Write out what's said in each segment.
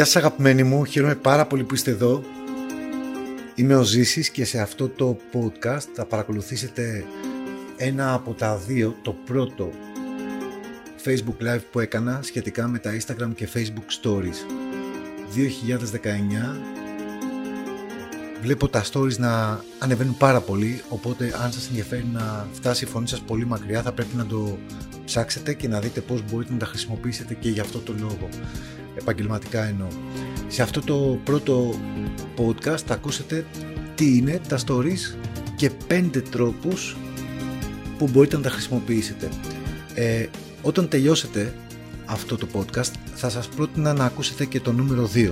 Γεια σας αγαπημένοι μου, χαίρομαι πάρα πολύ που είστε εδώ. Είμαι ο Ζήσης και σε αυτό το podcast θα παρακολουθήσετε ένα από τα δύο, το πρώτο Facebook Live που έκανα σχετικά με τα Instagram και Facebook Stories. 2019 βλέπω τα stories να ανεβαίνουν πάρα πολύ οπότε αν σας ενδιαφέρει να φτάσει η φωνή σας πολύ μακριά θα πρέπει να το ψάξετε και να δείτε πώς μπορείτε να τα χρησιμοποιήσετε και για αυτό το λόγο. Επαγγελματικά εννοώ. Σε αυτό το πρώτο podcast θα ακούσετε τι είναι τα stories και πέντε τρόπους που μπορείτε να τα χρησιμοποιήσετε. Ε, όταν τελειώσετε αυτό το podcast θα σας πρότεινα να ακούσετε και το νούμερο 2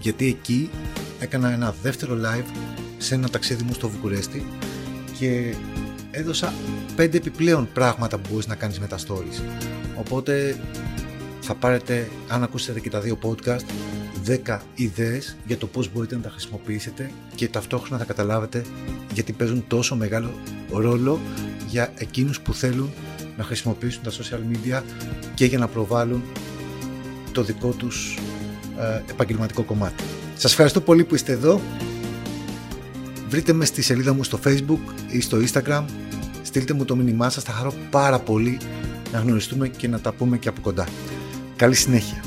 γιατί εκεί έκανα ένα δεύτερο live σε ένα ταξίδι μου στο Βουκουρέστι και έδωσα πέντε επιπλέον πράγματα που μπορείς να κάνεις με τα stories οπότε θα πάρετε αν ακούσετε και τα δύο podcast 10 ιδέες για το πώς μπορείτε να τα χρησιμοποιήσετε και ταυτόχρονα θα καταλάβετε γιατί παίζουν τόσο μεγάλο ρόλο για εκείνους που θέλουν να χρησιμοποιήσουν τα social media και για να προβάλλουν το δικό τους ε, επαγγελματικό κομμάτι. Σας ευχαριστώ πολύ που είστε εδώ. Βρείτε με στη σελίδα μου στο facebook ή στο instagram. Στείλτε μου το μήνυμά σας, θα χαρώ πάρα πολύ να γνωριστούμε και να τα πούμε και από κοντά. Καλή συνέχεια.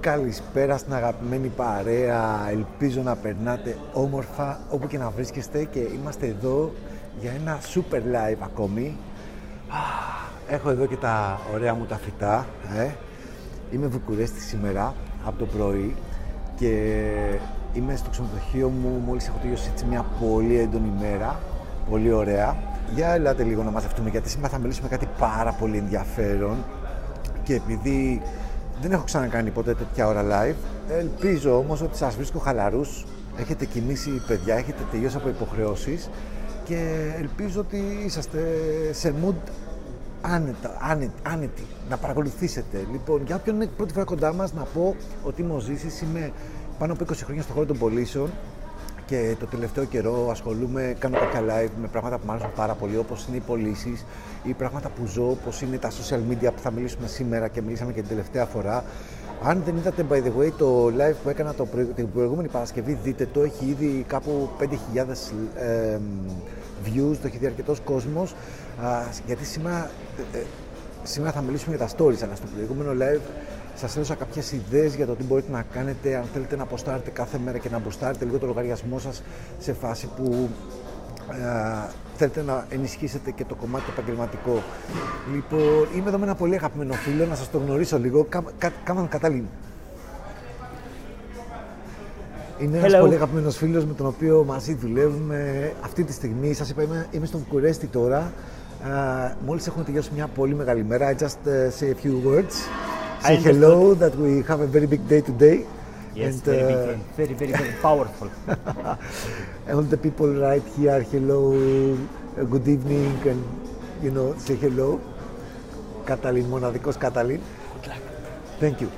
Καλησπέρα στην αγαπημένη παρέα. Ελπίζω να περνάτε όμορφα όπου και να βρίσκεστε και είμαστε εδώ για ένα super live ακόμη. Έχω εδώ και τα ωραία μου τα φυτά. Ε. Είμαι Βουκουρέστη σήμερα από το πρωί και είμαι στο ξενοδοχείο μου μόλις έχω τελειώσει έτσι μια πολύ έντονη μέρα, πολύ ωραία. Για ελάτε λίγο να μαζευτούμε γιατί σήμερα θα μιλήσουμε κάτι πάρα πολύ ενδιαφέρον. Και επειδή δεν έχω ξανακάνει ποτέ τέτοια ώρα live, ελπίζω όμως ότι σας βρίσκω χαλαρούς, έχετε κοιμήσει παιδιά, έχετε τελειώσει από υποχρεώσεις. Και ελπίζω ότι είσαστε σε mood άνετα, άνετη, να παρακολουθήσετε. Λοιπόν, για όποιον είναι πρώτη φορά κοντά μας, να πω ότι είμαι ο Ζήσης, είμαι πάνω από 20 χρόνια στον χώρο των πωλήσεων και το τελευταίο καιρό ασχολούμαι, κάνω κάποια live με πράγματα που μου αρέσουν πάρα πολύ, όπως είναι οι πωλήσεις ή πράγματα που ζω, όπως είναι τα social media που θα μιλήσουμε σήμερα και μιλήσαμε και την τελευταία φορά. Αν δεν είδατε, by the way, το live που έκανα το την προηγούμενη Παρασκευή, δείτε το, έχει ήδη κάπου 5.000 ε, views, το έχει δει αρκετός κόσμος. Γιατί σήμερα, ε, ε, σήμερα θα μιλήσουμε για τα stories, αλλά στο προηγούμενο live σας έδωσα κάποιες ιδέες για το τι μπορείτε να κάνετε αν θέλετε να αποστάρετε κάθε μέρα και να αποστάρετε λίγο το λογαριασμό σας σε φάση που ε, θέλετε να ενισχύσετε και το κομμάτι το επαγγελματικό. Λοιπόν, είμαι εδώ με ένα πολύ αγαπημένο φίλο, να σας το γνωρίσω λίγο. Κάμαν κατάλληλη είναι ένας πολύ αγαπημένος φίλος με τον οποίο μαζί δουλεύουμε αυτή τη στιγμή. Σας είπα, είμαι, είμαι στο Βουκουρέστι τώρα. Uh, Μόλις έχουμε τελειώσει μια πολύ μεγάλη μέρα. I just uh, say a few words. Say hello that we have a very big day today. Yes, and, very, uh, big, very, very, very powerful. all the people right here, hello, good evening, and you know, say hello. Καταλήν, μοναδικός Καταλήν. Thank you.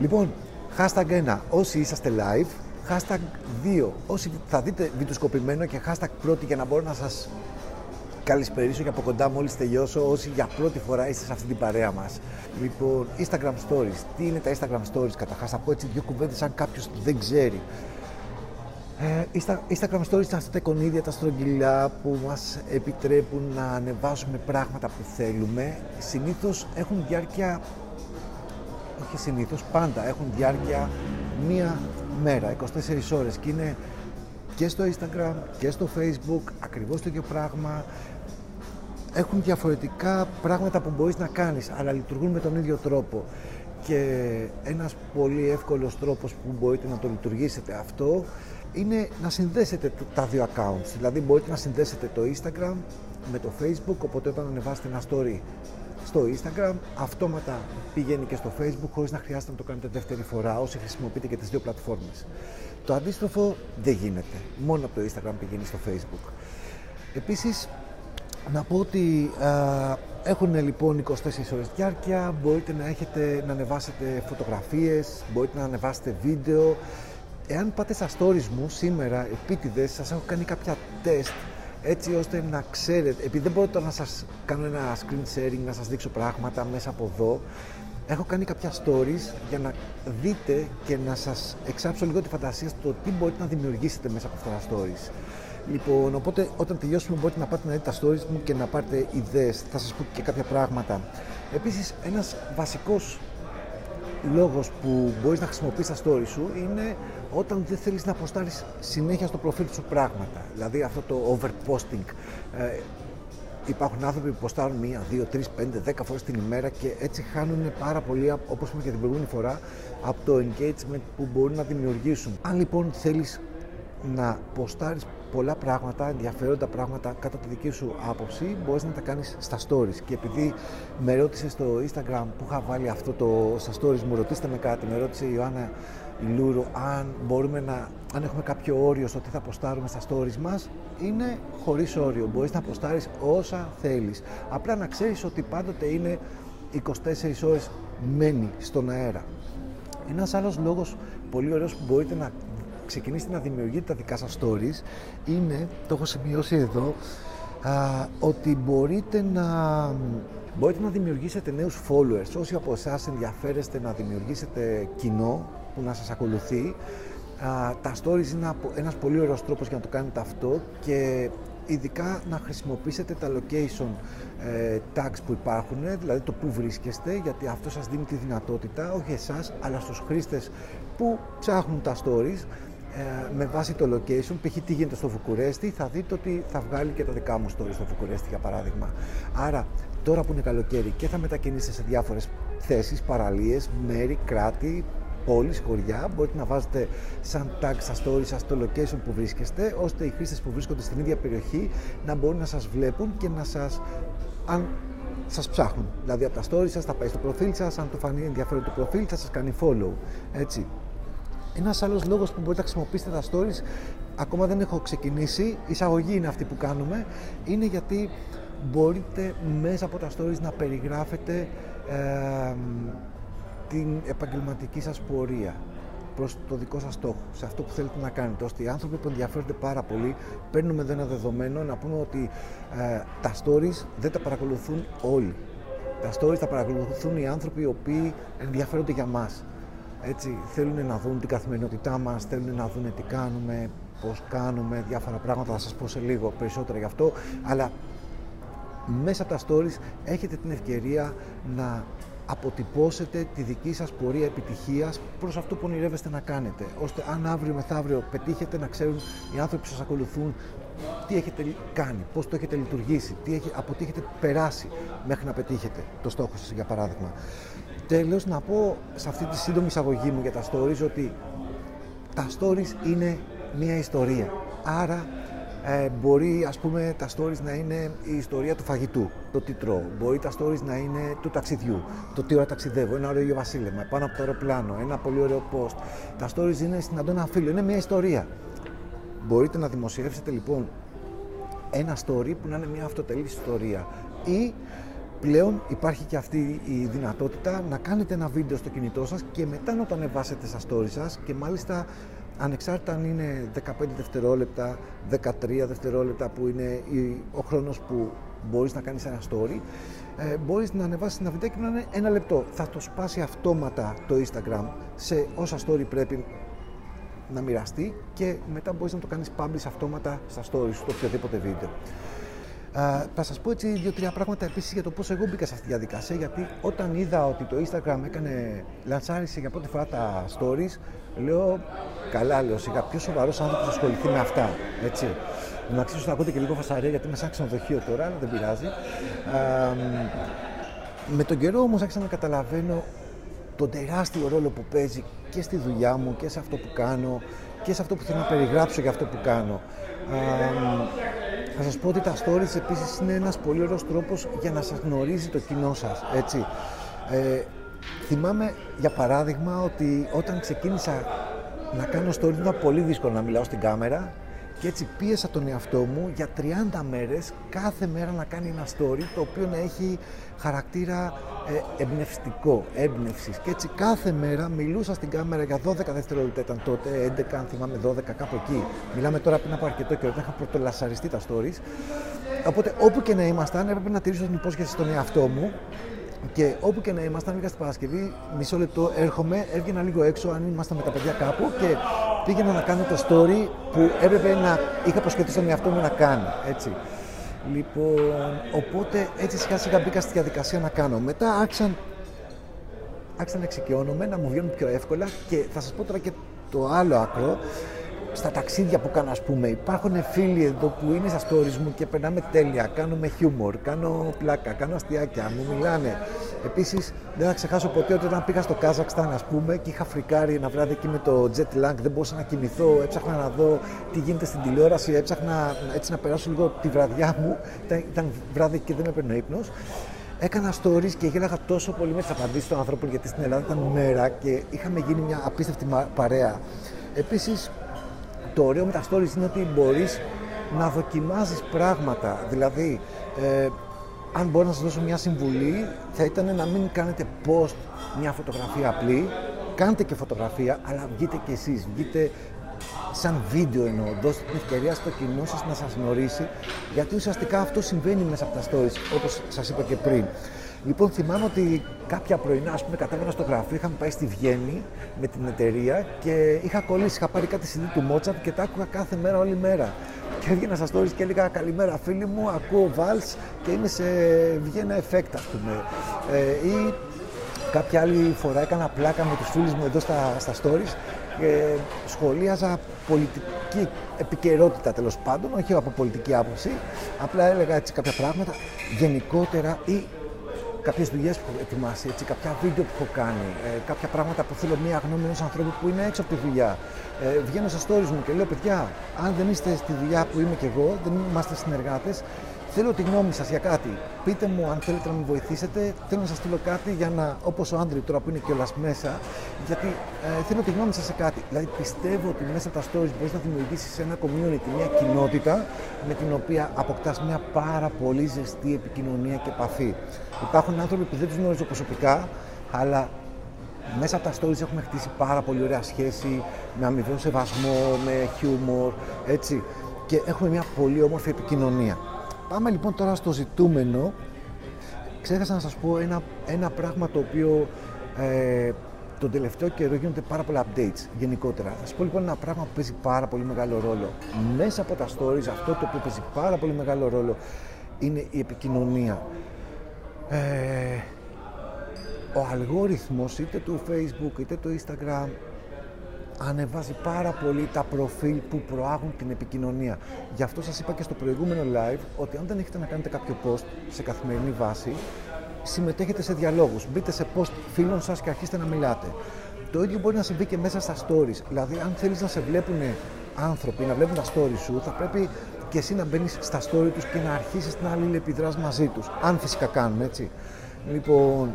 Λοιπόν, hashtag 1. Όσοι είσαστε live, hashtag 2. Όσοι θα δείτε βιντεοσκοπημένο και hashtag πρώτη για να μπορώ να σας καλησπερίσω και από κοντά μόλις τελειώσω όσοι για πρώτη φορά είστε σε αυτή την παρέα μας. Λοιπόν, Instagram Stories. Τι είναι τα Instagram Stories καταρχάς, θα πω έτσι δύο κουβέντες αν κάποιος δεν ξέρει. Ε, Instagram Stories είναι αυτά τα εικονίδια, τα στρογγυλά που μας επιτρέπουν να ανεβάσουμε πράγματα που θέλουμε. Συνήθως έχουν διάρκεια, όχι συνήθως, πάντα έχουν διάρκεια μία μέρα, 24 ώρες και είναι και στο Instagram και στο Facebook ακριβώς το ίδιο πράγμα. Έχουν διαφορετικά πράγματα που μπορείς να κάνεις, αλλά λειτουργούν με τον ίδιο τρόπο. Και ένας πολύ εύκολος τρόπος που μπορείτε να το λειτουργήσετε αυτό είναι να συνδέσετε τα δύο accounts. Δηλαδή μπορείτε να συνδέσετε το Instagram με το Facebook, οπότε όταν ανεβάσετε ένα story στο Instagram, αυτόματα πηγαίνει και στο Facebook χωρίς να χρειάζεται να το κάνετε δεύτερη φορά όσοι χρησιμοποιείτε και τις δύο πλατφόρμες. Το αντίστροφο δεν γίνεται. Μόνο από το Instagram πηγαίνει στο Facebook. Επίσης, να πω ότι α, έχουν λοιπόν 24 ώρες διάρκεια, μπορείτε να, έχετε, να ανεβάσετε φωτογραφίες, μπορείτε να ανεβάσετε βίντεο. Εάν πάτε στα stories μου σήμερα, επίτηδες, σας έχω κάνει κάποια τεστ έτσι ώστε να ξέρετε, επειδή δεν μπορώ τώρα να σας κάνω ένα screen sharing, να σας δείξω πράγματα μέσα από εδώ, έχω κάνει κάποια stories για να δείτε και να σας εξάψω λίγο τη φαντασία στο τι μπορείτε να δημιουργήσετε μέσα από αυτά τα stories. Λοιπόν, οπότε όταν τελειώσουμε μπορείτε να πάτε να δείτε τα stories μου και να πάρετε ιδέες. Θα σας πω και κάποια πράγματα. Επίσης, ένας βασικός λόγος που μπορείς να χρησιμοποιήσεις τα stories σου είναι όταν δεν θέλεις να αποστάρεις συνέχεια στο προφίλ σου πράγματα. Δηλαδή αυτό το overposting. Ε, υπάρχουν άνθρωποι που ποστάρουν μία, δύο, τρεις, πέντε, δέκα φορές την ημέρα και έτσι χάνουν πάρα πολύ, όπως είπαμε και την προηγούμενη φορά, από το engagement που μπορούν να δημιουργήσουν. Αν λοιπόν θέλεις να ποστάρεις πολλά πράγματα, ενδιαφέροντα πράγματα κατά τη δική σου άποψη, μπορείς να τα κάνεις στα stories. Και επειδή με ρώτησες στο Instagram που είχα βάλει αυτό το στα stories, μου ρωτήστε με κάτι, με ρώτησε η Ιωάννα Λούρου αν μπορούμε να, αν έχουμε κάποιο όριο στο τι θα ποστάρουμε στα stories μας, είναι χωρίς όριο. Μπορείς να ποστάρεις όσα θέλεις. Απλά να ξέρεις ότι πάντοτε είναι 24 ώρες μένει στον αέρα. Ένας άλλος λόγος πολύ ωραίος που μπορείτε να ξεκινήσετε να δημιουργείτε τα δικά σας stories είναι, το έχω σημειώσει εδώ, α, ότι μπορείτε να, μπορείτε να δημιουργήσετε νέους followers. Όσοι από εσάς ενδιαφέρεστε να δημιουργήσετε κοινό που να σας ακολουθεί, α, τα stories είναι ένας πολύ ωραίος τρόπος για να το κάνετε αυτό και ειδικά να χρησιμοποιήσετε τα location ε, tags που υπάρχουν, δηλαδή το που βρίσκεστε, γιατί αυτό σας δίνει τη δυνατότητα, όχι εσάς, αλλά στους χρήστες που ψάχνουν τα stories, ε, με βάση το location, π.χ. τι γίνεται στο Βουκουρέστι, θα δείτε ότι θα βγάλει και τα δικά μου stories στο Βουκουρέστι για παράδειγμα. Άρα, τώρα που είναι καλοκαίρι και θα μετακινήσετε σε διάφορες θέσεις, παραλίες, μέρη, κράτη, πόλεις, χωριά, μπορείτε να βάζετε σαν tag στα stories σας το location που βρίσκεστε, ώστε οι χρήστες που βρίσκονται στην ίδια περιοχή να μπορούν να σας βλέπουν και να σας, αν σας ψάχνουν. Δηλαδή από τα stories σας θα πάει στο προφίλ σας, αν το φανεί ενδιαφέρον το προφίλ θα σας κάνει follow. Έτσι. Ένας άλλος λόγος που μπορείτε να χρησιμοποιήσετε τα stories, ακόμα δεν έχω ξεκινήσει, η εισαγωγή είναι αυτή που κάνουμε, είναι γιατί μπορείτε μέσα από τα stories να περιγράφετε ε, την επαγγελματική σας πορεία προς το δικό σας στόχο, σε αυτό που θέλετε να κάνετε, ώστε οι άνθρωποι που ενδιαφέρονται πάρα πολύ παίρνουμε εδώ ένα δεδομένο να πούμε ότι ε, τα stories δεν τα παρακολουθούν όλοι. Τα stories τα παρακολουθούν οι άνθρωποι οι οποίοι ενδιαφέρονται για μας. Έτσι, θέλουν να δουν την καθημερινότητά μας, θέλουν να δουν τι κάνουμε, πώς κάνουμε, διάφορα πράγματα, θα σας πω σε λίγο περισσότερα γι' αυτό, αλλά μέσα από τα stories έχετε την ευκαιρία να αποτυπώσετε τη δική σας πορεία επιτυχίας προς αυτό που ονειρεύεστε να κάνετε, ώστε αν αύριο μεθαύριο πετύχετε να ξέρουν οι άνθρωποι που σας ακολουθούν τι έχετε κάνει, πώς το έχετε λειτουργήσει, τι έχει, από τι έχετε περάσει μέχρι να πετύχετε το στόχο σας για παράδειγμα. Τέλος, να πω σε αυτή τη σύντομη εισαγωγή μου για τα stories ότι τα stories είναι μια ιστορία. Άρα ε, μπορεί ας πούμε τα stories να είναι η ιστορία του φαγητού, το τι τρώω. Μπορεί τα stories να είναι του ταξιδιού, το τι ώρα ταξιδεύω, ένα ωραίο βασίλεμα, πάνω από το αεροπλάνο, ένα πολύ ωραίο post. Τα stories είναι στην Αντώνα Φίλο, είναι μια ιστορία. Μπορείτε να δημοσιεύσετε λοιπόν ένα story που να είναι μια αυτοτελής ιστορία ή πλέον υπάρχει και αυτή η δυνατότητα να κάνετε ένα βίντεο στο κινητό σας και μετά να το ανεβάσετε στα story σας και μάλιστα ανεξάρτητα αν είναι 15 δευτερόλεπτα, 13 δευτερόλεπτα που είναι ο χρόνος που μπορείς να κάνεις ένα story, ε, μπορείς να ανεβάσεις ένα βιντεάκι που να είναι ένα λεπτό. Θα το σπάσει αυτόματα το Instagram σε όσα story πρέπει να μοιραστεί και μετά μπορείς να το κάνεις publish αυτόματα στα stories στο οποιοδήποτε βίντεο. Uh, θα σας πω έτσι δύο-τρία πράγματα επίσης για το πώς εγώ μπήκα σε αυτή τη διαδικασία. Γιατί όταν είδα ότι το Instagram έκανε, λανσάρισε για πρώτη φορά τα stories, λέω καλά, λέω σιγά πιο σοβαρός άνθρωπος θα ασχοληθεί με αυτά. Έτσι. Να ξέρω να ακούτε και λίγο φασαρία γιατί είμαι σαν ξενοδοχείο τώρα, αλλά δεν πειράζει. Uh, με τον καιρό όμως άρχισα να καταλαβαίνω τον τεράστιο ρόλο που παίζει και στη δουλειά μου και σε αυτό που κάνω και σε αυτό που θέλω να περιγράψω για αυτό που κάνω. Uh, θα σας πω ότι τα stories επίσης είναι ένας πολύ ωραίος τρόπος για να σας γνωρίζει το κοινό σας, έτσι. Ε, θυμάμαι για παράδειγμα ότι όταν ξεκίνησα να κάνω stories ήταν πολύ δύσκολο να μιλάω στην κάμερα και έτσι πίεσα τον εαυτό μου για 30 μέρες κάθε μέρα να κάνει ένα story το οποίο να έχει χαρακτήρα ε, εμπνευστικό, έμπνευσης. Και έτσι κάθε μέρα μιλούσα στην κάμερα για 12 δευτερόλεπτα ήταν τότε, 11 αν θυμάμαι 12 κάπου εκεί. Μιλάμε τώρα πριν από αρκετό καιρό, όταν είχα πρωτολασαριστεί τα stories. Οπότε όπου και να ήμασταν έπρεπε να τηρήσω την υπόσχεση στον εαυτό μου Και όπου και να ήμασταν, βγήκα στην Παρασκευή, μισό λεπτό έρχομαι, έβγαινα λίγο έξω, αν ήμασταν με τα παιδιά κάπου και πήγαινα να κάνω το story που έπρεπε να είχα προσχεθεί στον εαυτό μου να κάνω. Έτσι. Λοιπόν, οπότε έτσι σιγά σιγά μπήκα στη διαδικασία να κάνω. Μετά άρχισαν, άρχισαν να εξοικειώνομαι, να μου βγαίνουν πιο εύκολα και θα σας πω τώρα και το άλλο άκρο στα ταξίδια που κάνω, ας πούμε, υπάρχουν φίλοι εδώ που είναι στα stories μου και περνάμε τέλεια. Κάνουμε χιούμορ, κάνω πλάκα, κάνω αστιάκια, μου μιλάνε. Επίσης, δεν θα ξεχάσω ποτέ ότι όταν πήγα στο Κάζακσταν, ας πούμε, και είχα φρικάρει ένα βράδυ εκεί με το jet lag, δεν μπορούσα να κοιμηθώ, έψαχνα να δω τι γίνεται στην τηλεόραση, έψαχνα έτσι να περάσω λίγο τη βραδιά μου. Ήταν, ήταν βράδυ και δεν με έπαιρνε ύπνος. Έκανα stories και γέλαγα τόσο πολύ με τις απαντήσεις των ανθρώπων γιατί στην Ελλάδα ήταν μέρα και είχαμε γίνει μια απίστευτη παρέα. Επίσης, το ωραίο με τα stories είναι ότι μπορείς να δοκιμάζεις πράγματα. Δηλαδή, ε, αν μπορώ να σας δώσω μια συμβουλή, θα ήταν να μην κάνετε post μια φωτογραφία απλή, κάντε και φωτογραφία, αλλά βγείτε και εσείς, βγείτε σαν βίντεο εννοώ, δώστε την ευκαιρία στο κοινό σας να σας γνωρίσει, γιατί ουσιαστικά αυτό συμβαίνει μέσα από τα stories, όπως σας είπα και πριν. Λοιπόν, θυμάμαι ότι κάποια πρωινά, ας πούμε, κατέβαινα στο γραφείο, είχαμε πάει στη Βιέννη με την εταιρεία και είχα κολλήσει, είχα πάρει κάτι CD του Μότσαρτ και τα άκουγα κάθε μέρα, όλη μέρα. Και έβγαινα στα stories και έλεγα Καλημέρα, φίλοι μου, ακούω Vals και είμαι σε Βιέννα Effect, ας πούμε. Ε, ή κάποια άλλη φορά έκανα πλάκα με τους φίλους μου εδώ στα, στα stories και σχολίαζα πολιτική επικαιρότητα τέλος πάντων, όχι από πολιτική άποψη. Απλά έλεγα έτσι κάποια πράγματα γενικότερα ή κάποιες δουλειές που έχω ετοιμάσει, έτσι, κάποια βίντεο που έχω κάνει, ε, κάποια πράγματα που θέλω μία γνώμη ενός ανθρώπου που είναι έξω από τη δουλειά. Ε, βγαίνω στα stories μου και λέω: Παιδιά, αν δεν είστε στη δουλειά που είμαι κι εγώ, δεν είμαστε συνεργάτες, Θέλω τη γνώμη σας για κάτι. Πείτε μου αν θέλετε να με βοηθήσετε. Θέλω να σας στείλω κάτι για να, όπως ο Άντρι τώρα που είναι κιόλας μέσα, γιατί ε, θέλω τη γνώμη σας σε κάτι. Δηλαδή πιστεύω ότι μέσα από τα stories μπορείς να δημιουργήσεις ένα community, μια κοινότητα με την οποία αποκτάς μια πάρα πολύ ζεστή επικοινωνία και επαφή. Υπάρχουν άνθρωποι που δεν τους γνωρίζω προσωπικά, αλλά μέσα από τα stories έχουμε χτίσει πάρα πολύ ωραία σχέση, με αμοιβαίο σεβασμό, με χιούμορ, έτσι. Και έχουμε μια πολύ όμορφη επικοινωνία. Πάμε λοιπόν τώρα στο ζητούμενο. Ξέχασα να σας πω ένα, ένα πράγμα το οποίο ε, τον τελευταίο καιρό γίνονται πάρα πολλά updates γενικότερα. Θα σας πω λοιπόν ένα πράγμα που παίζει πάρα πολύ μεγάλο ρόλο. Μέσα από τα stories αυτό το οποίο παίζει πάρα πολύ μεγάλο ρόλο είναι η επικοινωνία. Ε, ο αλγόριθμος είτε του facebook είτε του instagram ανεβάζει πάρα πολύ τα προφίλ που προάγουν την επικοινωνία. Γι' αυτό σας είπα και στο προηγούμενο live ότι αν δεν έχετε να κάνετε κάποιο post σε καθημερινή βάση, συμμετέχετε σε διαλόγους. Μπείτε σε post φίλων σας και αρχίστε να μιλάτε. Το ίδιο μπορεί να συμβεί και μέσα στα stories. Δηλαδή, αν θέλεις να σε βλέπουν άνθρωποι, να βλέπουν τα stories σου, θα πρέπει και εσύ να μπαίνεις στα story τους και να αρχίσεις να αλληλεπιδράς μαζί τους. Αν φυσικά κάνουν, έτσι. Λοιπόν,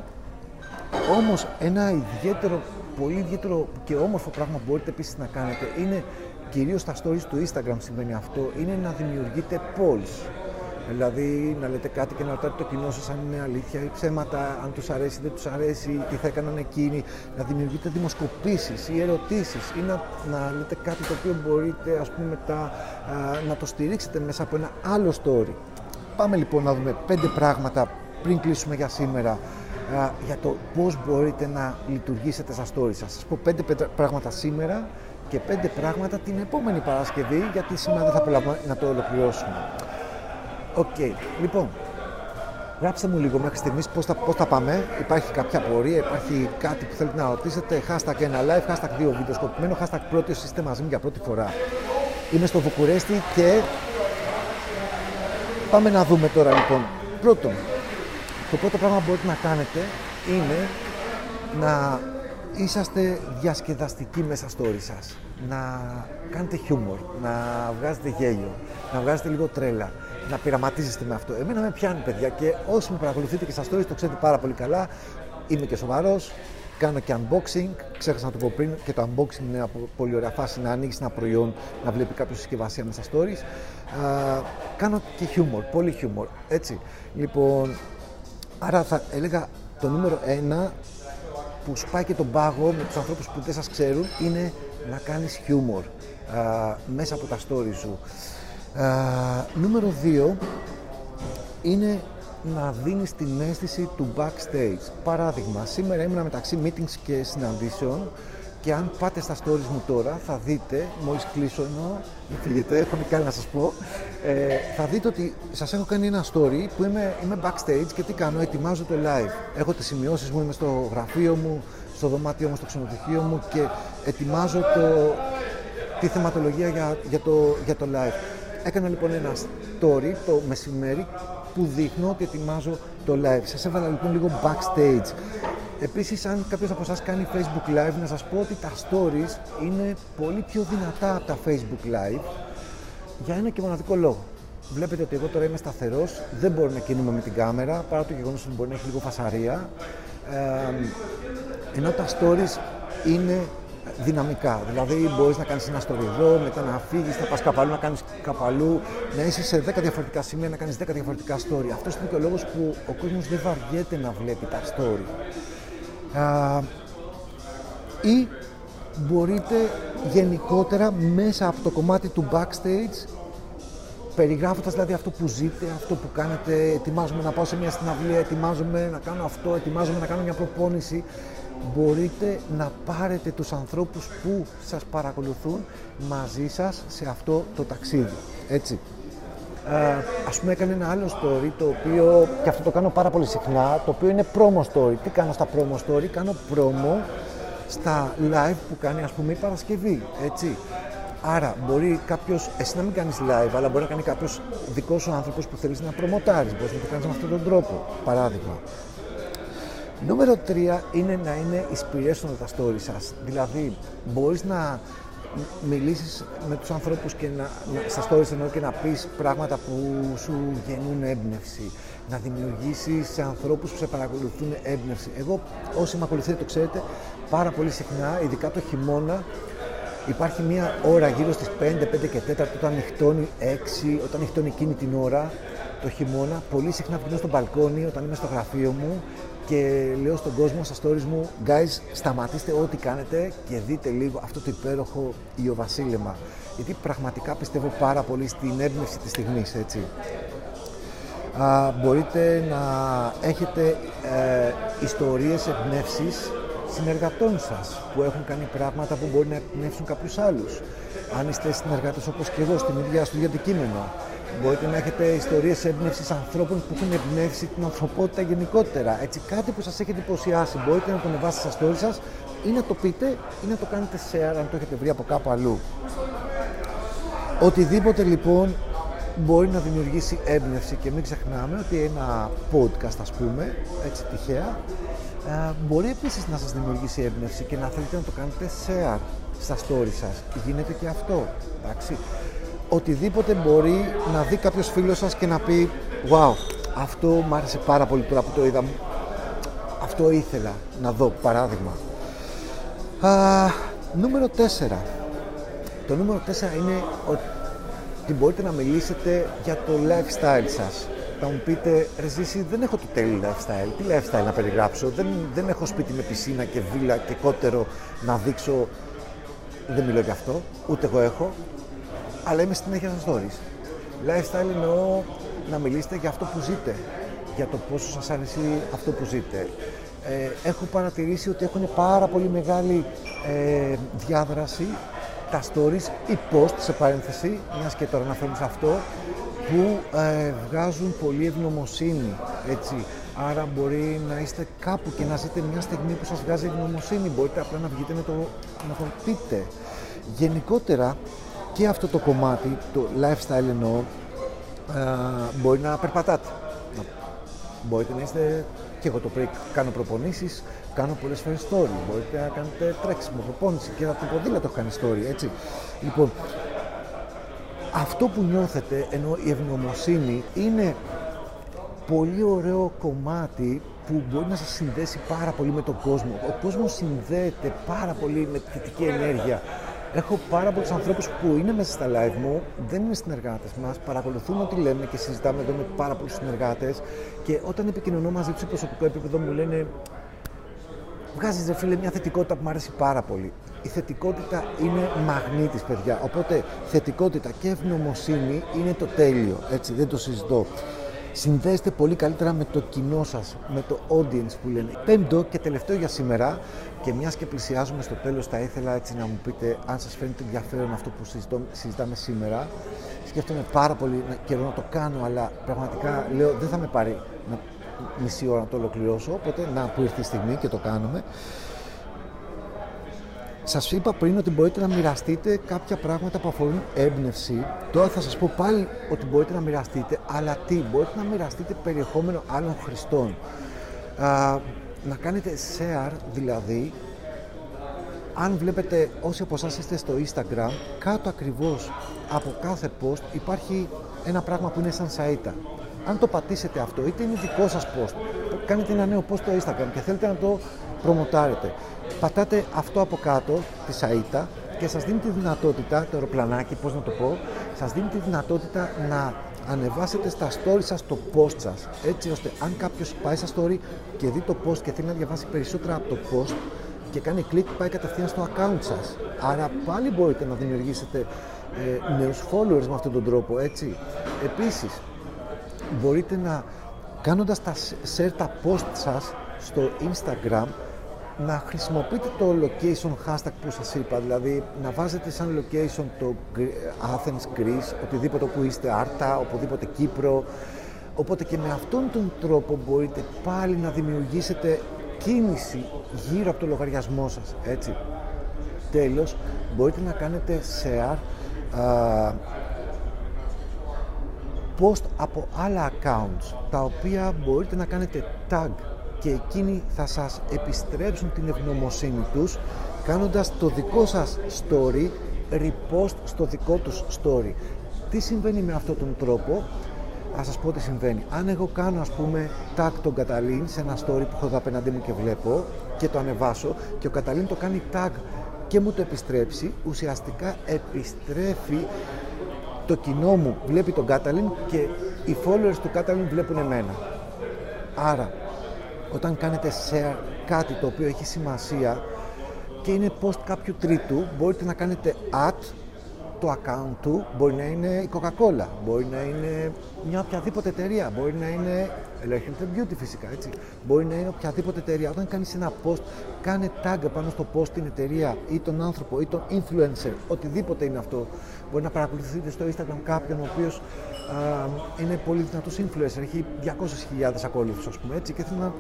όμως ένα ιδιαίτερο πολύ ιδιαίτερο και όμορφο πράγμα που μπορείτε επίσης να κάνετε είναι κυρίως στα stories του Instagram συμβαίνει αυτό, είναι να δημιουργείτε polls. Δηλαδή να λέτε κάτι και να ρωτάτε το κοινό σας αν είναι αλήθεια ή ψέματα, αν τους αρέσει ή δεν τους αρέσει, τι θα έκαναν εκείνοι. Να δημιουργείτε δημοσκοπήσεις ή ερωτήσεις ή να, να λέτε κάτι το οποίο μπορείτε ας πούμε μετά να το στηρίξετε μέσα από ένα άλλο story. Πάμε λοιπόν να δούμε πέντε πράγματα πριν κλείσουμε για σήμερα για το πώς μπορείτε να λειτουργήσετε στα stories σας. Θα σας πω πέντε πράγματα σήμερα και πέντε πράγματα την επόμενη Παρασκευή, γιατί σήμερα δεν θα προλάβουμε να το ολοκληρώσουμε. Okay. λοιπόν, γράψτε μου λίγο μέχρι στιγμής πώς θα, πώς θα πάμε. Υπάρχει κάποια πορεία, υπάρχει κάτι που θέλετε να ρωτήσετε. Hashtag ένα live, hashtag δύο βίντεο σκοπημένο, hashtag πρώτη όσοι είστε μαζί μου για πρώτη φορά. Είμαι στο Βουκουρέστι και πάμε να δούμε τώρα λοιπόν. Πρώτον, το πρώτο πράγμα που μπορείτε να κάνετε είναι να είσαστε διασκεδαστικοί μέσα στο story σας. Να κάνετε χιούμορ, να βγάζετε γέλιο, να βγάζετε λίγο τρέλα, να πειραματίζεστε με αυτό. Εμένα με πιάνει παιδιά και όσοι με παρακολουθείτε και στα stories το ξέρετε πάρα πολύ καλά. Είμαι και σοβαρός, κάνω και unboxing. Ξέχασα να το πω πριν και το unboxing είναι μια πολύ ωραία φάση να ανοίξεις ένα προϊόν, να βλέπει κάποιος συσκευασία μέσα stories. Α, κάνω και χιούμορ, πολύ χιούμορ. Έτσι. Λοιπόν, Άρα θα έλεγα το νούμερο ένα που σπάει και τον πάγο με τους ανθρώπους που δεν σας ξέρουν είναι να κάνεις χιούμορ μέσα από τα story σου. νούμερο δύο είναι να δίνεις την αίσθηση του backstage. Παράδειγμα, σήμερα ήμουν μεταξύ meetings και συναντήσεων και αν πάτε στα stories μου τώρα θα δείτε, μόλις κλείσω ενώ μην φύγετε, έχω κάνει να σας πω, ε, θα δείτε ότι σας έχω κάνει ένα story που είμαι, είμαι backstage και τι κάνω, ετοιμάζω το live. Έχω τις σημειώσεις μου, είμαι στο γραφείο μου, στο δωμάτιο μου, στο ξενοδοχείο μου και ετοιμάζω το, τη θεματολογία για, για, το, για το live. Έκανα λοιπόν ένα story το μεσημέρι που δείχνω ότι ετοιμάζω το live. Σας έβαλα λοιπόν λίγο backstage. Επίσης, αν κάποιος από εσάς κάνει Facebook Live, να σας πω ότι τα stories είναι πολύ πιο δυνατά από τα Facebook Live για ένα και μοναδικό λόγο. Βλέπετε ότι εγώ τώρα είμαι σταθερός, δεν μπορώ να κινούμαι με την κάμερα, παρά το γεγονός ότι μπορεί να έχει λίγο φασαρία. Ε, ενώ τα stories είναι δυναμικά. Δηλαδή, μπορείς να κάνεις ένα story εδώ, μετά να φύγεις, να πας καπαλού, να κάνεις καπαλού, να είσαι σε 10 διαφορετικά σημεία, να κάνεις 10 διαφορετικά story. Αυτός είναι και ο λόγος που ο κόσμος δεν βαριέται να βλέπει τα story. Α, ή μπορείτε γενικότερα μέσα από το κομμάτι του backstage περιγράφοντας δηλαδή αυτό που ζείτε, αυτό που κάνετε, ετοιμάζομαι να πάω σε μια συναυλία, ετοιμάζομαι να κάνω αυτό, ετοιμάζομαι να κάνω μια προπόνηση, μπορείτε να πάρετε τους ανθρώπους που σας παρακολουθούν μαζί σας σε αυτό το ταξίδι. Έτσι. Ε, ας πούμε έκανε ένα άλλο story το οποίο, και αυτό το κάνω πάρα πολύ συχνά, το οποίο είναι promo story. Τι κάνω στα promo story, κάνω promo στα live που κάνει ας πούμε η Παρασκευή, έτσι. Άρα μπορεί κάποιος, εσύ να μην κάνεις live, αλλά μπορεί να κάνει κάποιος δικός σου άνθρωπος που θέλεις να προμοτάρεις. Μπορείς να το κάνεις με αυτόν τον τρόπο. Παράδειγμα. Νούμερο 3 είναι να είναι inspirational τα stories σας. Δηλαδή, μπορείς να μιλήσεις με τους ανθρώπους και να, να, στα stories εννοώ και να πεις πράγματα που σου γεννούν έμπνευση. Να δημιουργήσεις σε ανθρώπους που σε παρακολουθούν έμπνευση. Εγώ, όσοι με ακολουθείτε το ξέρετε, πάρα πολύ συχνά, ειδικά το χειμώνα, υπάρχει μια ώρα γύρω στις 5, 5 και 4, όταν νυχτώνει 6, όταν νυχτώνει εκείνη την ώρα, το χειμώνα, πολύ συχνά βγαίνω στο μπαλκόνι όταν είμαι στο γραφείο μου και λέω στον κόσμο, στα stories μου, guys, σταματήστε ό,τι κάνετε και δείτε λίγο αυτό το υπέροχο Ιωβασίλεμα. Γιατί πραγματικά πιστεύω πάρα πολύ στην έμπνευση της στιγμής, έτσι. Α, μπορείτε να έχετε ε, ιστορίες εμπνεύσεις συνεργατών σας που έχουν κάνει πράγματα που μπορεί να εμπνεύσουν κάποιους άλλους. Αν είστε συνεργάτες όπως και εγώ στην ίδια στο ίδιο αντικείμενο, Μπορείτε να έχετε ιστορίες έμπνευση ανθρώπων που έχουν εμπνεύσει την ανθρωπότητα γενικότερα. Έτσι, κάτι που σας έχει εντυπωσιάσει. Μπορείτε να το ανεβάσετε στα story σας ή να το πείτε ή να το κάνετε share αν το έχετε βρει από κάπου αλλού. Οτιδήποτε λοιπόν μπορεί να δημιουργήσει έμπνευση και μην ξεχνάμε ότι ένα podcast ας πούμε, έτσι τυχαία, ε, μπορεί επίσης να σας δημιουργήσει έμπνευση και να θέλετε να το κάνετε share στα story σας. Γίνεται και αυτό, εντάξει οτιδήποτε μπορεί να δει κάποιος φίλος σας και να πει Wow, αυτό μου άρεσε πάρα πολύ τώρα που το είδα. Αυτό ήθελα να δω, παράδειγμα. Α, νούμερο 4. Το νούμερο 4 είναι ότι μπορείτε να μιλήσετε για το lifestyle σας. Θα μου πείτε, ρε Ζήση, δεν έχω το τέλειο lifestyle. Τι lifestyle να περιγράψω; Δεν, δεν έχω σπίτι με πισίνα και βίλα και κότερο να δείξω. Δεν μιλώ για αυτό. Ούτε εγώ έχω αλλά είμαι συνέχεια στα stories. Lifestyle εννοώ να μιλήσετε για αυτό που ζείτε, για το πόσο σας αρέσει αυτό που ζείτε. Ε, έχω παρατηρήσει ότι έχουν πάρα πολύ μεγάλη ε, διάδραση τα stories ή post σε παρένθεση, μιας και τώρα αναφέρουμε σε αυτό, που ε, βγάζουν πολύ ευγνωμοσύνη, έτσι. Άρα μπορεί να είστε κάπου και να ζείτε μια στιγμή που σας βγάζει ευγνωμοσύνη. Μπορείτε απλά να βγείτε με το, να το πείτε. Γενικότερα, και αυτό το κομμάτι, το lifestyle εννοώ, μπορεί να περπατάτε. Μπορείτε να είστε, και εγώ το πρωί κάνω προπονήσεις, κάνω πολλές φορές story. Μπορείτε να κάνετε τρέξιμο, προπόνηση και το ποδήλατο κάνει story, έτσι. Λοιπόν, αυτό που νιώθετε, ενώ η ευγνωμοσύνη είναι πολύ ωραίο κομμάτι που μπορεί να σας συνδέσει πάρα πολύ με τον κόσμο. Ο κόσμος συνδέεται πάρα πολύ με θετική ενέργεια. Έχω πάρα πολλούς ανθρώπους που είναι μέσα στα live μου, δεν είναι συνεργάτες μας, παρακολουθούν ό,τι λέμε και συζητάμε εδώ με πάρα πολλούς συνεργάτες. Και όταν επικοινωνώ μαζί τους σε προσωπικό επίπεδο, μου λένε Βγάζεις ρε φίλε μια θετικότητα που μου αρέσει πάρα πολύ. Η θετικότητα είναι μαγνήτης, παιδιά. Οπότε θετικότητα και ευγνωμοσύνη είναι το τέλειο. Έτσι, δεν το συζητώ. Συνδέεστε πολύ καλύτερα με το κοινό σας, με το audience που λένε. Πέμπτο και τελευταίο για σήμερα και μιας και πλησιάζουμε στο τέλος θα ήθελα έτσι να μου πείτε αν σας φαίνεται ενδιαφέρον αυτό που συζητάμε σήμερα. Σκέφτομαι πάρα πολύ καιρό να το κάνω αλλά πραγματικά λέω δεν θα με πάρει μισή ώρα να το ολοκληρώσω οπότε να που ήρθε η στιγμή και το κάνουμε. Σας είπα πριν ότι μπορείτε να μοιραστείτε κάποια πράγματα που αφορούν έμπνευση. Τώρα θα σας πω πάλι ότι μπορείτε να μοιραστείτε, αλλά τι, μπορείτε να μοιραστείτε περιεχόμενο άλλων χρηστών. Α, να κάνετε share, δηλαδή, αν βλέπετε όσοι από εσάς είστε στο Instagram, κάτω ακριβώς από κάθε post υπάρχει ένα πράγμα που είναι σαν σαΐτα. Αν το πατήσετε αυτό, είτε είναι δικό σας post, κάνετε ένα νέο post στο Instagram και θέλετε να το προμοτάρετε, πατάτε αυτό από κάτω, τη σαΐτα, και σας δίνει τη δυνατότητα, το αεροπλανάκι, πώς να το πω, σας δίνει τη δυνατότητα να ανεβάσετε στα story σας το post σας. Έτσι ώστε αν κάποιος πάει στα story και δει το post και θέλει να διαβάσει περισσότερα από το post και κάνει κλικ πάει κατευθείαν στο account σας. Άρα πάλι μπορείτε να δημιουργήσετε ε, νέους followers με αυτόν τον τρόπο, έτσι. Επίσης, μπορείτε να κάνοντας τα share τα post σας στο Instagram να χρησιμοποιείτε το location hashtag που σας είπα, δηλαδή να βάζετε σαν location το Athens, Greece, οτιδήποτε που είστε, Άρτα, οπουδήποτε Κύπρο. Οπότε και με αυτόν τον τρόπο μπορείτε πάλι να δημιουργήσετε κίνηση γύρω από το λογαριασμό σας, έτσι. Τέλος, μπορείτε να κάνετε share α, post από άλλα accounts, τα οποία μπορείτε να κάνετε tag και εκείνοι θα σας επιστρέψουν την ευγνωμοσύνη τους κάνοντας το δικό σας story repost στο δικό τους story. Τι συμβαίνει με αυτόν τον τρόπο, θα σας πω τι συμβαίνει. Αν εγώ κάνω ας πούμε tag τον Καταλήν σε ένα story που έχω εδώ απέναντί μου και βλέπω και το ανεβάσω και ο Καταλήν το κάνει tag και μου το επιστρέψει, ουσιαστικά επιστρέφει το κοινό μου βλέπει τον Catalin και οι followers του Catalin βλέπουν εμένα. Άρα, όταν κάνετε share κάτι το οποίο έχει σημασία και είναι post κάποιου τρίτου, μπορείτε να κάνετε add το account του, μπορεί να είναι η Coca-Cola, μπορεί να είναι μια οποιαδήποτε εταιρεία, μπορεί να είναι Electric Beauty φυσικά, έτσι. Μπορεί να είναι οποιαδήποτε εταιρεία. Όταν κάνεις ένα post, κάνε tag πάνω στο post την εταιρεία ή τον άνθρωπο ή τον influencer, οτιδήποτε είναι αυτό. Μπορεί να παρακολουθείτε στο Instagram κάποιον ο οποίος είναι πολύ δυνατός influencer, έχει 200.000 ακόλουθους ας πούμε έτσι και θέλει να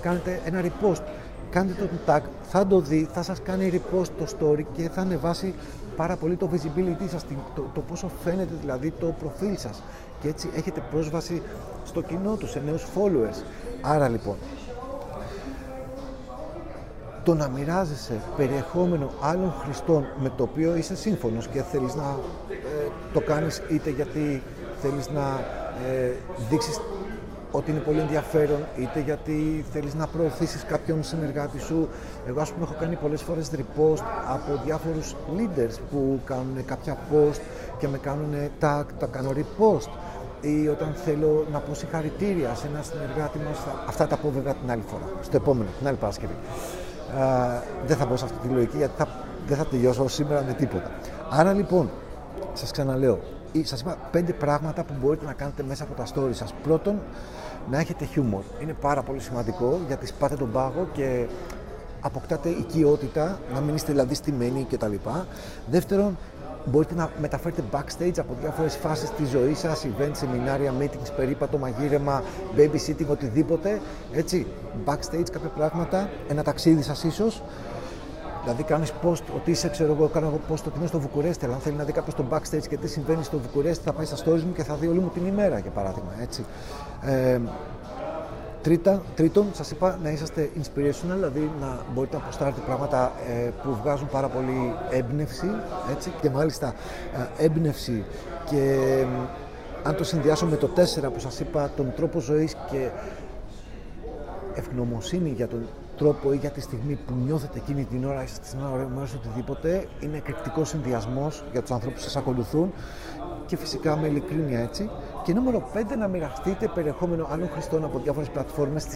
κάνετε ένα repost. Κάντε το tag, θα το δει, θα σας κάνει repost το story και θα ανεβάσει πάρα πολύ το visibility σας, το, το πόσο φαίνεται δηλαδή το προφίλ σας και έτσι έχετε πρόσβαση στο κοινό τους, σε νέους followers. Άρα λοιπόν, το να μοιράζεσαι περιεχόμενο άλλων χρηστών με το οποίο είσαι σύμφωνος και θέλεις να ε, το κάνεις είτε γιατί θέλεις να ε, δείξεις ότι είναι πολύ ενδιαφέρον, είτε γιατί θέλεις να προωθήσεις κάποιον συνεργάτη σου. Εγώ, ας πούμε, έχω κάνει πολλές φορές repost από διάφορους leaders που κάνουν κάποια post και με κάνουν tag, τα κάνω repost. Ή όταν θέλω να πω συγχαρητήρια σε ένα συνεργάτη μας, αυτά τα πω βέβαια την άλλη φορά, στο επόμενο, την άλλη Παρασκευή. δεν θα πω σε αυτή τη λογική γιατί θα, δεν θα τελειώσω σήμερα με τίποτα. Άρα λοιπόν, σας ξαναλέω, σας είπα πέντε πράγματα που μπορείτε να κάνετε μέσα από τα stories σας. Πρώτον, να έχετε χιούμορ. Είναι πάρα πολύ σημαντικό γιατί σπάτε τον πάγο και αποκτάτε οικειότητα, να μην είστε δηλαδή στημένοι κτλ. Δεύτερον, μπορείτε να μεταφέρετε backstage από διάφορες φάσεις της ζωής σας, events, σεμινάρια, meetings, περίπατο, μαγείρεμα, babysitting, οτιδήποτε, έτσι, backstage κάποια πράγματα, ένα ταξίδι σας ίσως, Δηλαδή, κάνεις post ότι είσαι, ξέρω εγώ, κάνω εγώ post ότι είμαι στο Βουκουρέστι. Αλλά αν θέλει να δει κάποιος στο backstage και τι συμβαίνει στο Βουκουρέστι, θα πάει στα stories μου και θα δει όλη μου την ημέρα, για παράδειγμα. Έτσι. Ε, τρίτα, τρίτον, σας είπα να είσαστε inspirational, δηλαδή να μπορείτε να αποστάρετε πράγματα ε, που βγάζουν πάρα πολύ έμπνευση. Έτσι, και μάλιστα ε, έμπνευση και αν το συνδυάσω με το 4 που σας είπα, τον τρόπο ζωής και ευγνωμοσύνη για τον τρόπο ή για τη στιγμή που νιώθετε εκείνη την ώρα, είστε στην ώρα μέρο οτιδήποτε, είναι εκρηκτικός συνδυασμός για τους ανθρώπους που σας ακολουθούν και φυσικά με ειλικρίνεια έτσι. Και νούμερο 5, να μοιραστείτε περιεχόμενο άλλων χρηστών από διάφορες πλατφόρμες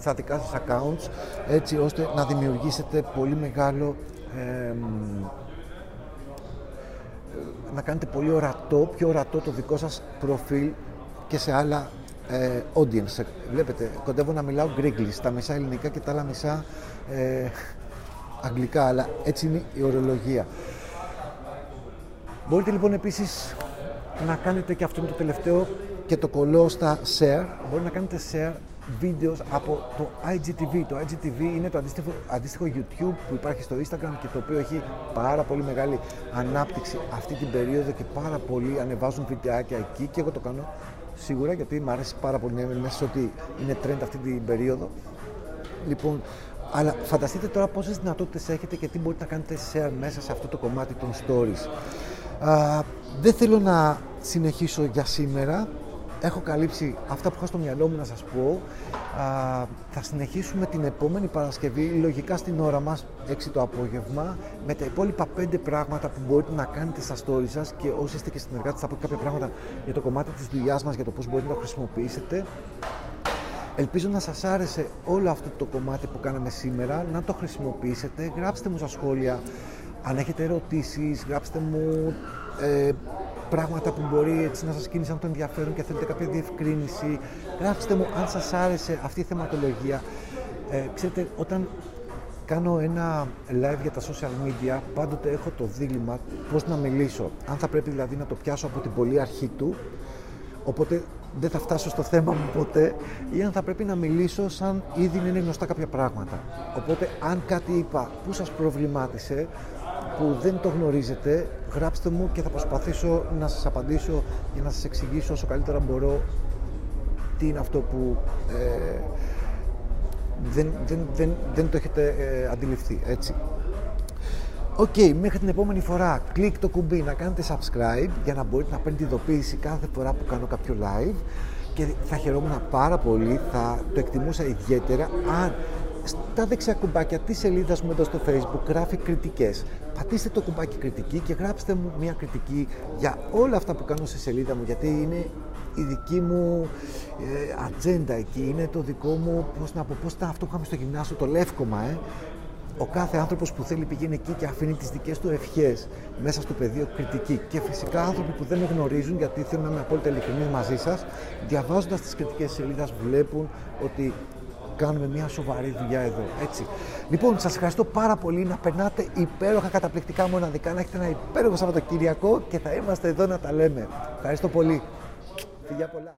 στα δικά σας accounts, έτσι ώστε να δημιουργήσετε πολύ μεγάλο. να κάνετε πολύ ορατό, πιο ορατό το δικό σας προφίλ και σε άλλα ε, audience. Βλέπετε, κοντεύω να μιλάω γκρίγκλι, τα μισά ελληνικά και τα άλλα μισά ε, αγγλικά, αλλά έτσι είναι η ορολογία. Μπορείτε λοιπόν επίσης να κάνετε και αυτό είναι το τελευταίο και το κολλώ στα share. Μπορείτε να κάνετε share βίντεος από το IGTV. Το IGTV είναι το αντίστοιχο, αντίστοιχο YouTube που υπάρχει στο Instagram και το οποίο έχει πάρα πολύ μεγάλη ανάπτυξη αυτή την περίοδο και πάρα πολλοί ανεβάζουν βιντεάκια εκεί και εγώ το κάνω σίγουρα γιατί μου αρέσει πάρα πολύ να είμαι μέσα ότι είναι trend αυτή την περίοδο. Λοιπόν, αλλά φανταστείτε τώρα πόσες δυνατότητες έχετε και τι μπορείτε να κάνετε share μέσα σε αυτό το κομμάτι των stories. Α, δεν θέλω να συνεχίσω για σήμερα έχω καλύψει αυτά που είχα στο μυαλό μου να σας πω. Α, θα συνεχίσουμε την επόμενη Παρασκευή, λογικά στην ώρα μας, 6 το απόγευμα, με τα υπόλοιπα 5 πράγματα που μπορείτε να κάνετε στα story σας και όσοι είστε και συνεργάτες θα πω κάποια πράγματα για το κομμάτι της δουλειάς μας, για το πώς μπορείτε να το χρησιμοποιήσετε. Ελπίζω να σας άρεσε όλο αυτό το κομμάτι που κάναμε σήμερα, να το χρησιμοποιήσετε. Γράψτε μου στα σχόλια αν έχετε ερωτήσεις, γράψτε μου ε, πράγματα που μπορεί έτσι να σας κίνησαν το ενδιαφέρον και θέλετε κάποια διευκρίνηση. Γράψτε μου αν σας άρεσε αυτή η θεματολογία. Ε, ξέρετε, όταν κάνω ένα live για τα social media, πάντοτε έχω το δίλημα πώς να μιλήσω. Αν θα πρέπει δηλαδή να το πιάσω από την πολύ αρχή του, οπότε δεν θα φτάσω στο θέμα μου ποτέ, ή αν θα πρέπει να μιλήσω σαν ήδη είναι γνωστά κάποια πράγματα. Οπότε αν κάτι είπα που σας προβλημάτισε, που δεν το γνωρίζετε, γράψτε μου και θα προσπαθήσω να σας απαντήσω για να σας εξηγήσω όσο καλύτερα μπορώ τι είναι αυτό που ε, δεν, δεν, δεν, δεν το έχετε ε, αντιληφθεί, έτσι. Okay, μέχρι την επόμενη φορά κλικ το κουμπί να κάνετε subscribe για να μπορείτε να παίρνετε ειδοποίηση κάθε φορά που κάνω κάποιο live και θα χαιρόμουν πάρα πολύ, θα το εκτιμούσα ιδιαίτερα αν στα δεξιά κουμπάκια της σελίδας μου εδώ στο facebook γράφει κριτικές. Πατήστε το κουμπάκι κριτική και γράψτε μου μια κριτική για όλα αυτά που κάνω στη σελίδα μου γιατί είναι η δική μου ε, ατζέντα εκεί, είναι το δικό μου, πώς να πω, πώς ήταν αυτό που είχαμε στο γυμνάσιο, το λεύκομα, ε. Ο κάθε άνθρωπος που θέλει πηγαίνει εκεί και αφήνει τις δικές του ευχές μέσα στο πεδίο κριτική. Και φυσικά άνθρωποι που δεν με γνωρίζουν, γιατί θέλω να είμαι απόλυτα ειλικρινής μαζί σας, διαβάζοντας τις κριτικές σελίδας βλέπουν ότι κάνουμε μια σοβαρή δουλειά εδώ. Έτσι. Λοιπόν, σας ευχαριστώ πάρα πολύ να περνάτε υπέροχα, καταπληκτικά, μοναδικά, να έχετε ένα υπέροχο Σαββατοκύριακο και θα είμαστε εδώ να τα λέμε. Ευχαριστώ πολύ. Φιλιά πολλά.